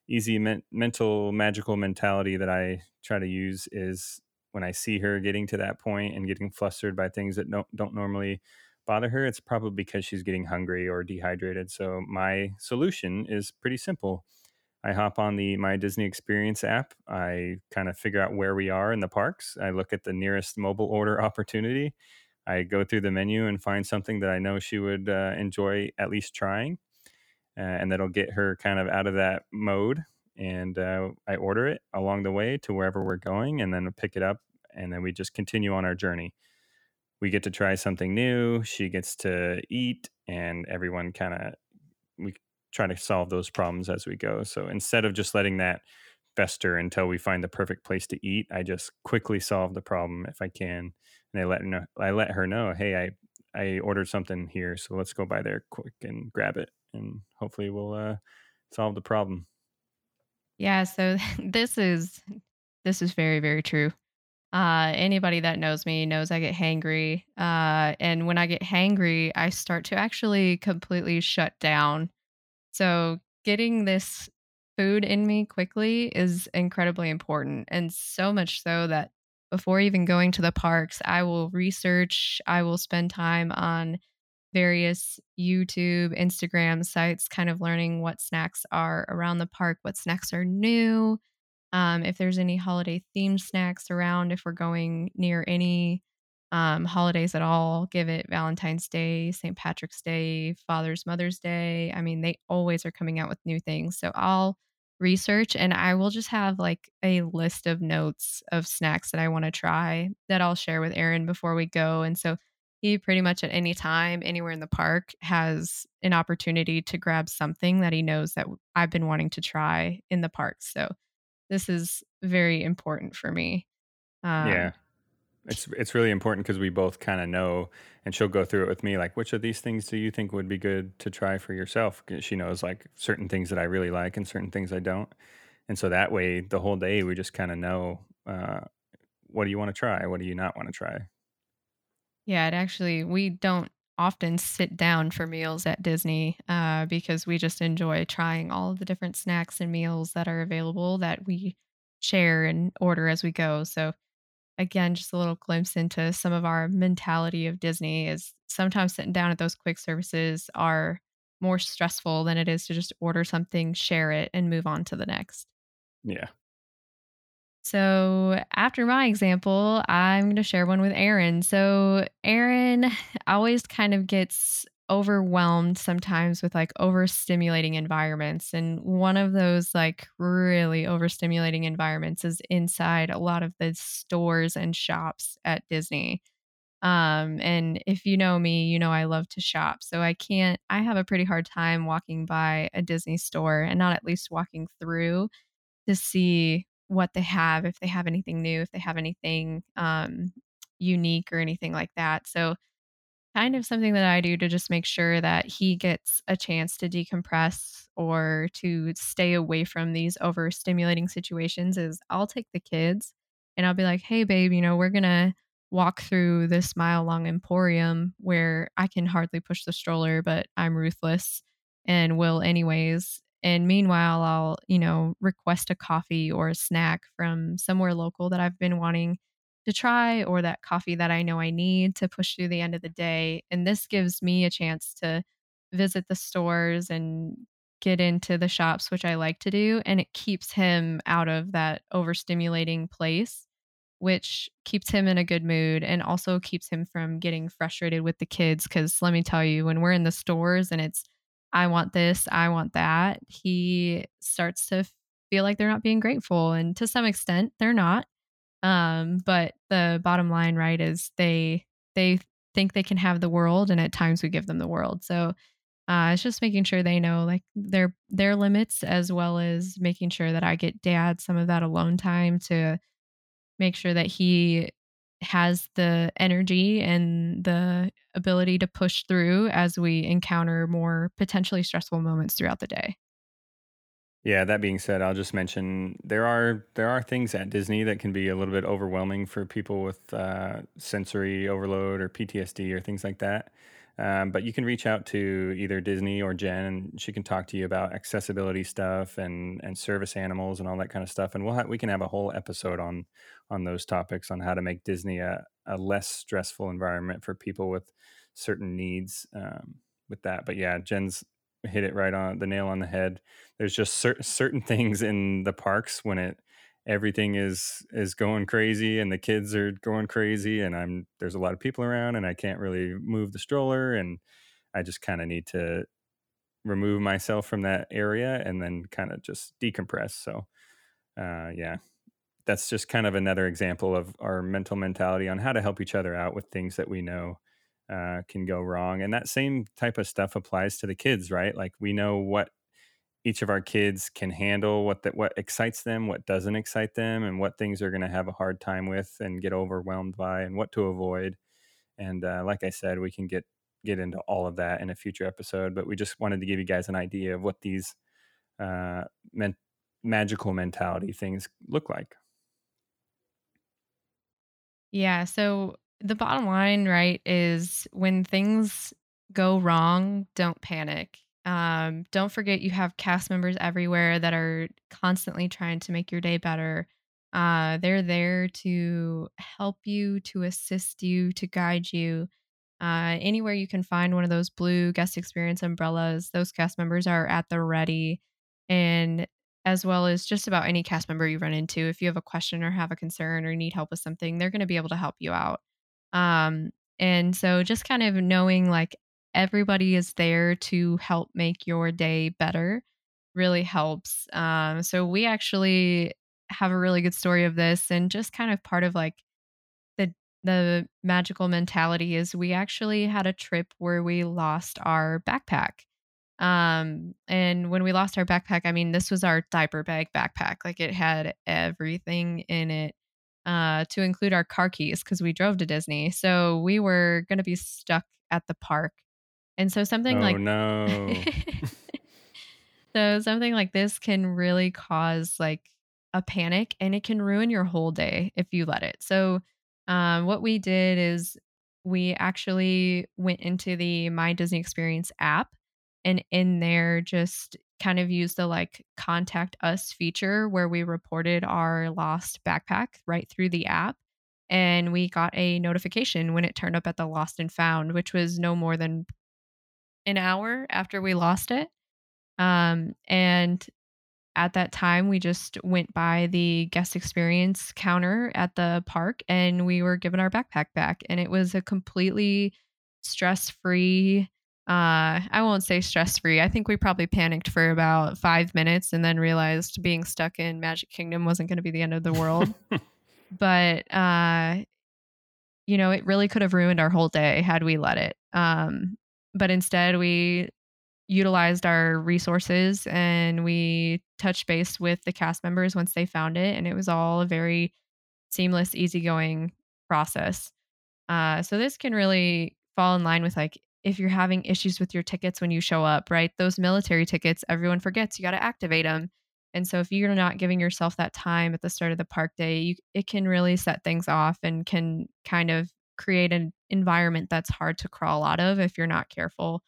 easy men- mental, magical mentality that I try to use is when I see her getting to that point and getting flustered by things that don't, don't normally bother her, it's probably because she's getting hungry or dehydrated. So, my solution is pretty simple I hop on the My Disney Experience app. I kind of figure out where we are in the parks. I look at the nearest mobile order opportunity. I go through the menu and find something that I know she would uh, enjoy at least trying, uh, and that'll get her kind of out of that mode. and uh, I order it along the way to wherever we're going, and then pick it up, and then we just continue on our journey. We get to try something new. She gets to eat, and everyone kind of we try to solve those problems as we go. So instead of just letting that fester until we find the perfect place to eat, I just quickly solve the problem if I can, and I let know, I let her know, hey, I I ordered something here, so let's go by there quick and grab it, and hopefully we'll uh, solve the problem. Yeah, so this is this is very, very true. Uh, anybody that knows me knows I get hangry. Uh, and when I get hangry, I start to actually completely shut down. So getting this food in me quickly is incredibly important. And so much so that before even going to the parks, I will research, I will spend time on various YouTube, Instagram sites, kind of learning what snacks are around the park, what snacks are new, um, if there's any holiday themed snacks around, if we're going near any um, holidays at all, give it Valentine's Day, St. Patrick's Day, Father's Mother's Day. I mean, they always are coming out with new things. So I'll research and I will just have like a list of notes of snacks that I want to try that I'll share with Aaron before we go. And so he pretty much at any time, anywhere in the park, has an opportunity to grab something that he knows that I've been wanting to try in the park. So this is very important for me. Yeah, Um, it's it's really important because we both kind of know, and she'll go through it with me, like which of these things do you think would be good to try for yourself? she knows like certain things that I really like and certain things I don't, and so that way the whole day we just kind of know uh, what do you want to try, what do you not want to try. yeah, it actually we don't often sit down for meals at Disney uh, because we just enjoy trying all the different snacks and meals that are available that we share and order as we go. So again, just a little glimpse into some of our mentality of Disney is sometimes sitting down at those quick services are more stressful than it is to just order something, share it, and move on to the next. Yeah, So, after my example, I'm going to share one with Aaron. So, Aaron always kind of gets overwhelmed sometimes with like overstimulating environments. And one of those like really overstimulating environments is inside a lot of the stores and shops at Disney. Um, and if you know me, you know I love to shop. So I can't, I have a pretty hard time walking by a Disney store and not at least walking through to see what they have, if they have anything new, if they have anything um, unique or anything like that. So kind of something that I do to just make sure that he gets a chance to decompress or to stay away from these overstimulating situations is I'll take the kids and I'll be like, "Hey babe, you know, we're going to walk through this mile long emporium where I can hardly push the stroller, but I'm ruthless and will anyways." And meanwhile, I'll, you know, request a coffee or a snack from somewhere local that I've been wanting to try or that coffee that I know I need to push through the end of the day. And this gives me a chance to visit the stores and get into the shops, which I like to do. And it keeps him out of that overstimulating place, which keeps him in a good mood and also keeps him from getting frustrated with the kids. Cause let me tell you, when we're in the stores and it's, I want this, I want that, he starts to feel like they're not being grateful. And to some extent, they're not um, but the bottom line, right, is they they think they can have the world, and at times we give them the world. So uh, it's just making sure they know like their their limits, as well as making sure that I get dad some of that alone time to make sure that he has the energy and the ability to push through as we encounter more potentially stressful moments throughout the day. Yeah, that being said, I'll just mention there are there are things at Disney that can be a little bit overwhelming for people with uh, sensory overload or PTSD or things like that. Um, but you can reach out to either Disney or Jen, and she can talk to you about accessibility stuff and and service animals and all that kind of stuff. And we'll ha- we can have a whole episode on on those topics on how to make Disney a, a less stressful environment for people with certain needs um, with that. But yeah, Jen's hit it right on the nail on the head there's just cer- certain things in the parks when it everything is is going crazy and the kids are going crazy and I'm there's a lot of people around and I can't really move the stroller and I just kind of need to remove myself from that area and then kind of just decompress. So, uh, yeah, that's just kind of another example of our mental mentality on how to help each other out with things that we know uh, can go wrong. And that same type of stuff applies to the kids, right? Like we know what each of our kids can handle, what that what excites them, what doesn't excite them, and what things they're going to have a hard time with and get overwhelmed by, and what to avoid. And uh, like I said, we can get get into all of that in a future episode. But we just wanted to give you guys an idea of what these uh, men- magical mentality things look like. Yeah. So the bottom line, right, is when things go wrong, don't panic. Um, don't forget you have cast members everywhere that are constantly trying to make your day better. Uh, they're there to help you, to assist you, to guide you. Uh, anywhere you can find one of those blue guest experience umbrellas, those cast members are at the ready. And as well as just about any cast member you run into. If you have a question or have a concern or need help with something, they're going to be able to help you out. Um, and so just kind of knowing like everybody is there to help make your day better really helps. Um, so we actually have a really good story of this and just kind of part of like the the magical mentality is we actually had a trip where we lost our backpack um, and when we lost our backpack, I mean, this was our diaper bag backpack. Like it had everything in it, uh, to include our car keys because we drove to Disney. So we were going to be stuck at the park. And so something Oh like no. So something like this can really cause like a panic and it can ruin your whole day if you let it. So um, what we did is we actually went into the My Disney Experience app and in there just kind of used the like contact us feature where we reported our lost backpack right through the app and we got a notification when it turned up at the lost and found which was no more than an hour after we lost it um, and at that time, we just went by the guest experience counter at the park and we were given our backpack back. And it was a completely stress free, uh, I won't say stress free. I think we probably panicked for about five minutes and then realized being stuck in Magic Kingdom wasn't going to be the end of the world. but, uh, you know, it really could have ruined our whole day had we let it. Um, but instead, we utilized our resources and we touched base with the cast members once they found it and it was all a very seamless easygoing process uh, so this can really fall in line with like if you're having issues with your tickets when you show up right those military tickets everyone forgets you got to activate them and so if you're not giving yourself that time at the start of the park day you, it can really set things off and can kind of create an environment that's hard to crawl out of if you're not careful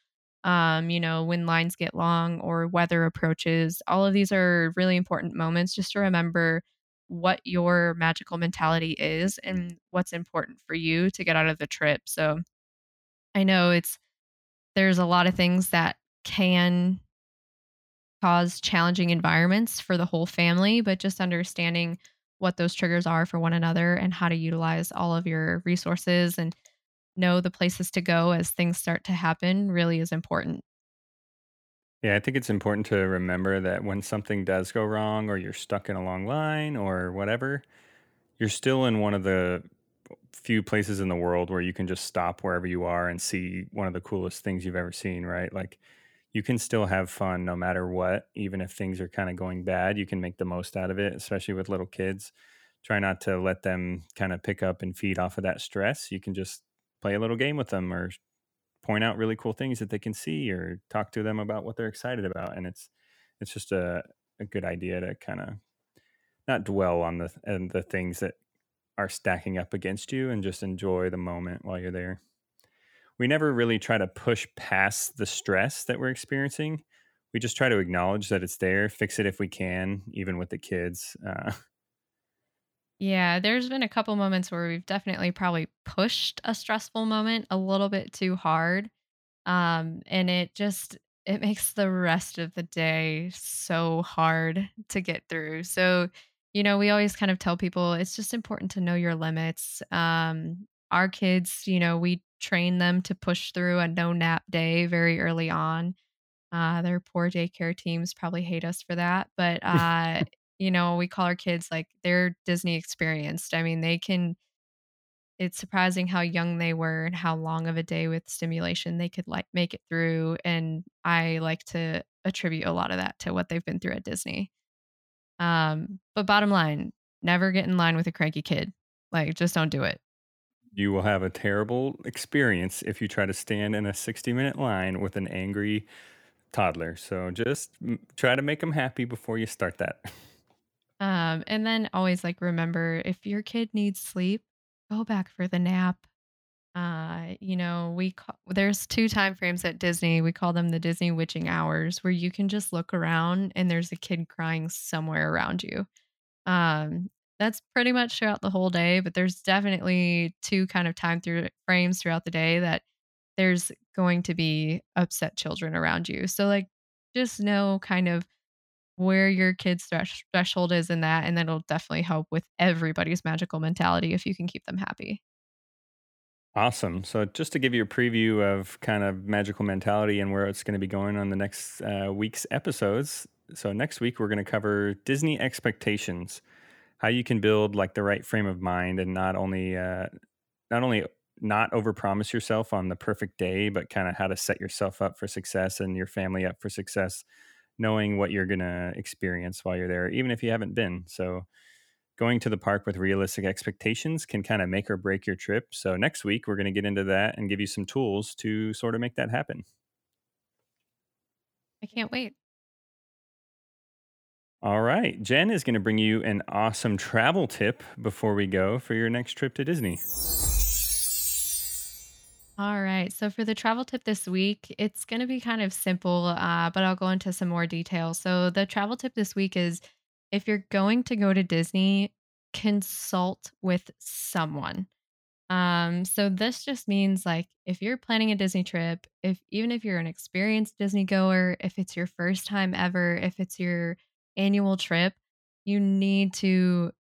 um, you know, when lines get long or weather approaches. All of these are really important moments just to remember what your magical mentality is and what's important for you to get out of the trip. So I know it's there's a lot of things that can cause challenging environments for the whole family, but just understanding what those triggers are for one another and how to utilize all of your resources and know the places to go as things start to happen really is important. Yeah, I think it's important to remember that when something does go wrong or you're stuck in a long line or whatever, you're still in one of the few places in the world where you can just stop wherever you are and see one of the coolest things you've ever seen, right? Like you can still have fun no matter what, even if things are kind of going bad, you can make the most out of it, especially with little kids. Try not to let them kind of pick up and feed off of that stress. You can just play a little game with them or point out really cool things that they can see or talk to them about what they're excited about and it's it's just a, a good idea to kind of not dwell on the and the things that are stacking up against you and just enjoy the moment while you're there we never really try to push past the stress that we're experiencing we just try to acknowledge that it's there fix it if we can even with the kids uh, Yeah, there's been a couple moments where we've definitely probably pushed a stressful moment a little bit too hard. Um, and it just it makes the rest of the day so hard to get through. So, you know, we always kind of tell people it's just important to know your limits. Um, our kids, you know, we train them to push through a no nap day very early on Uh, their poor daycare teams probably hate us for that, but, uh, you know, we call our kids, like, they're Disney experienced. I mean, they can it's surprising how young they were and how long of a day with stimulation they could, like, make it through, and I like to attribute a lot of that to what they've been through at Disney. Um, but bottom line, never get in line with a cranky kid. Like, just don't do it. You will have a terrible experience if you try to stand in a 60-minute line with an angry toddler, so just try to make them happy before you start that. Um, and then always, like, remember if your kid needs sleep, go back for the nap. Uh, you know, we ca there's 2 time frames at Disney, we call them the Disney witching hours, where you can just look around and there's a kid crying somewhere around you. Um, that's pretty much throughout the whole day, but there's definitely 2 kind of time through frames throughout the day that there's going to be upset children around you. So, like, just know kind of where your kid's thresh threshold is in that, and that'll definitely help with everybody's magical mentality if you can keep them happy. Awesome. So just to give you a preview of kind of magical mentality and where it's going to be going on the next uh, week's episodes. So next week we're going to cover Disney expectations, how you can build like the right frame of mind and not only uh, not only not overpromise yourself on the perfect day, but kind of how to set yourself up for success and your family up for success, knowing what you're going to experience while you're there, even if you haven't been. So going to the park with realistic expectations can kind of make or break your trip. So next week we're going to get into that and give you some tools to sort of make that happen. I can't wait. All right, Jen is going to bring you an awesome travel tip before we go for your next trip to Disney. All right. So for the travel tip this week, it's going to be kind of simple, uh, but I'll go into some more detail. So the travel tip this week is if you're going to go to Disney, consult with someone. Um, so this just means like if you're planning a Disney trip, if even if you're an experienced Disney goer, if it's your first time ever, if it's your annual trip, you need to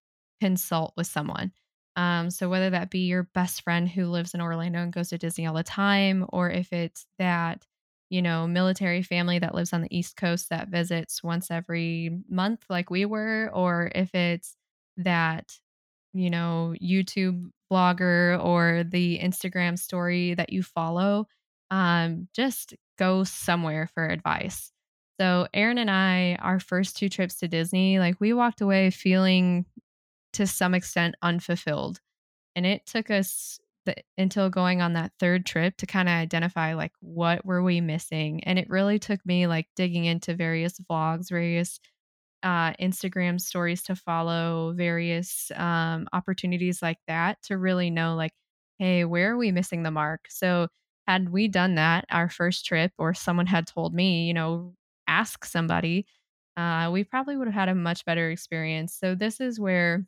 consult with someone. Um, so whether that be your best friend who lives in Orlando and goes to Disney all the time, or if it's that, you know, military family that lives on the East Coast that visits once every month like we were, or if it's that you know, YouTube blogger or the Instagram story that you follow, um, just go somewhere for advice. So, Aaron and I, our first two trips to Disney, like we walked away feeling to some extent unfulfilled. And it took us the, until going on that third trip to kind of identify like what were we missing. And it really took me like digging into various vlogs, various uh, Instagram stories to follow, various um, opportunities like that to really know, like, hey, where are we missing the mark? So, had we done that our first trip, or someone had told me, you know, ask somebody, uh, we probably would have had a much better experience. So, this is where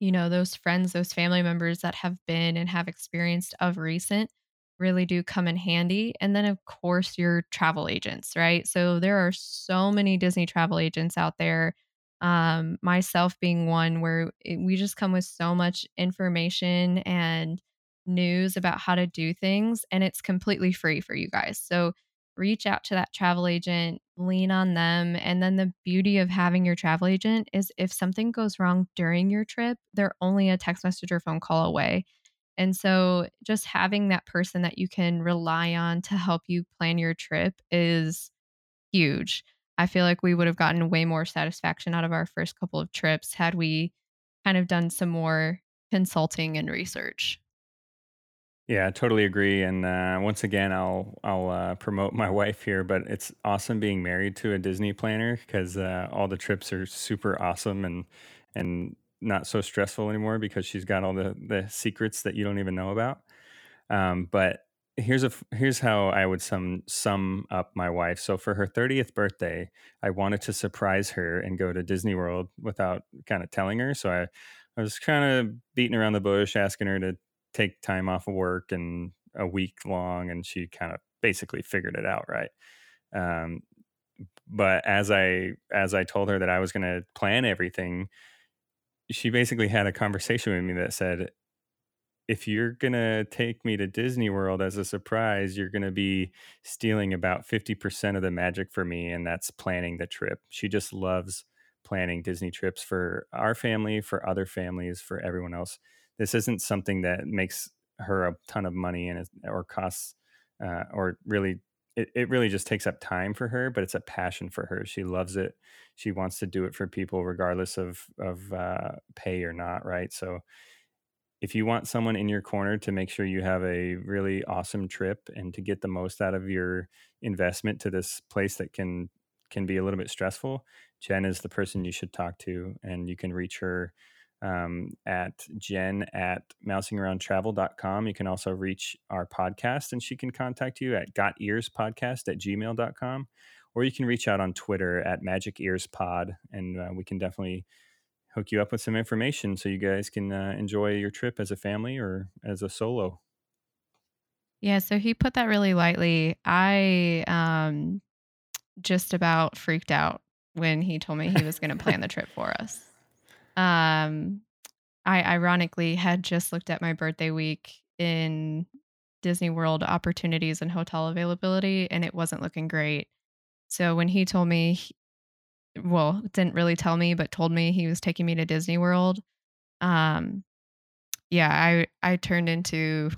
you know, those friends, those family members that have been and have experienced of recent really do come in handy. And then, of course, your travel agents, right? So there are so many Disney travel agents out there. Um, myself being one where it, we just come with so much information and news about how to do things, and it's completely free for you guys. So reach out to that travel agent, lean on them. And then the beauty of having your travel agent is if something goes wrong during your trip, they're only a text message or phone call away. And so just having that person that you can rely on to help you plan your trip is huge. I feel like we would have gotten way more satisfaction out of our first couple of trips had we kind of done some more consulting and research. Yeah, I totally agree. And uh, once again, I'll I'll uh, promote my wife here, but it's awesome being married to a Disney planner because uh, all the trips are super awesome and and not so stressful anymore because she's got all the the secrets that you don't even know about. Um, but here's a here's how I would sum sum up my wife. So for her 30th birthday, I wanted to surprise her and go to Disney World without kind of telling her. So I I was kind of beating around the bush, asking her to take time off of work and a week long, and she kind of basically figured it out, right? Um, but as I as I told her that I was going to plan everything, she basically had a conversation with me that said, if you're going to take me to Disney World as a surprise, you're going to be stealing about 50% of the magic for me. And that's planning the trip. She just loves planning Disney trips for our family, for other families, for everyone else. This isn't something that makes her a ton of money and or costs uh, or really it, it really just takes up time for her but it's a passion for her. She loves it. She wants to do it for people regardless of of uh, pay or not right? So if you want someone in your corner to make sure you have a really awesome trip and to get the most out of your investment to this place that can can be a little bit stressful jen is the person you should talk to and you can reach her um, at jen at mousingaroundtravel.com you can also reach our podcast and she can contact you at gotearspodcast ears podcast at gmail.com or you can reach out on twitter at magic ears pod and uh, we can definitely hook you up with some information so you guys can uh, enjoy your trip as a family or as a solo. Yeah, so he put that really lightly. I um just about freaked out when he told me he was going to plan the trip for us. Um I ironically had just looked at my birthday week in Disney World opportunities and hotel availability and it wasn't looking great. So when he told me well, didn't really tell me, but told me he was taking me to Disney World. Um, yeah, I I turned into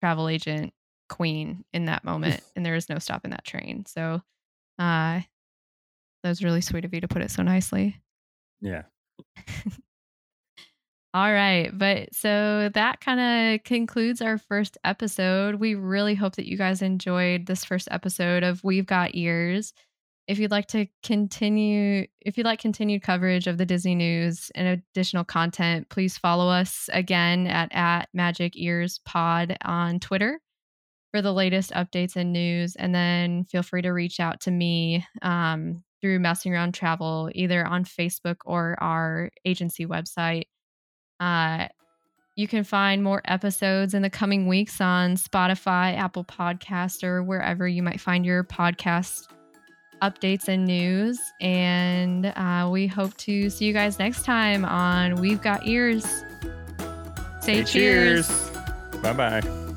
travel agent queen in that moment, and there was no stopping that train. So, uh, that was really sweet of you to put it so nicely. Yeah. All right. But so that kind of concludes our first episode. We really hope that you guys enjoyed this first episode of We've Got Ears. If you'd like to continue, if you'd like continued coverage of the Disney news and additional content, please follow us again at, at Magic Ears Pod on Twitter for the latest updates and news. And then feel free to reach out to me um, through Mousing Around Travel, either on Facebook or our agency website. Uh, you can find more episodes in the coming weeks on Spotify, Apple Podcast, or wherever you might find your podcast updates and news. And uh, we hope to see you guys next time on We've Got Ears. Say, Say cheers. cheers. Bye bye.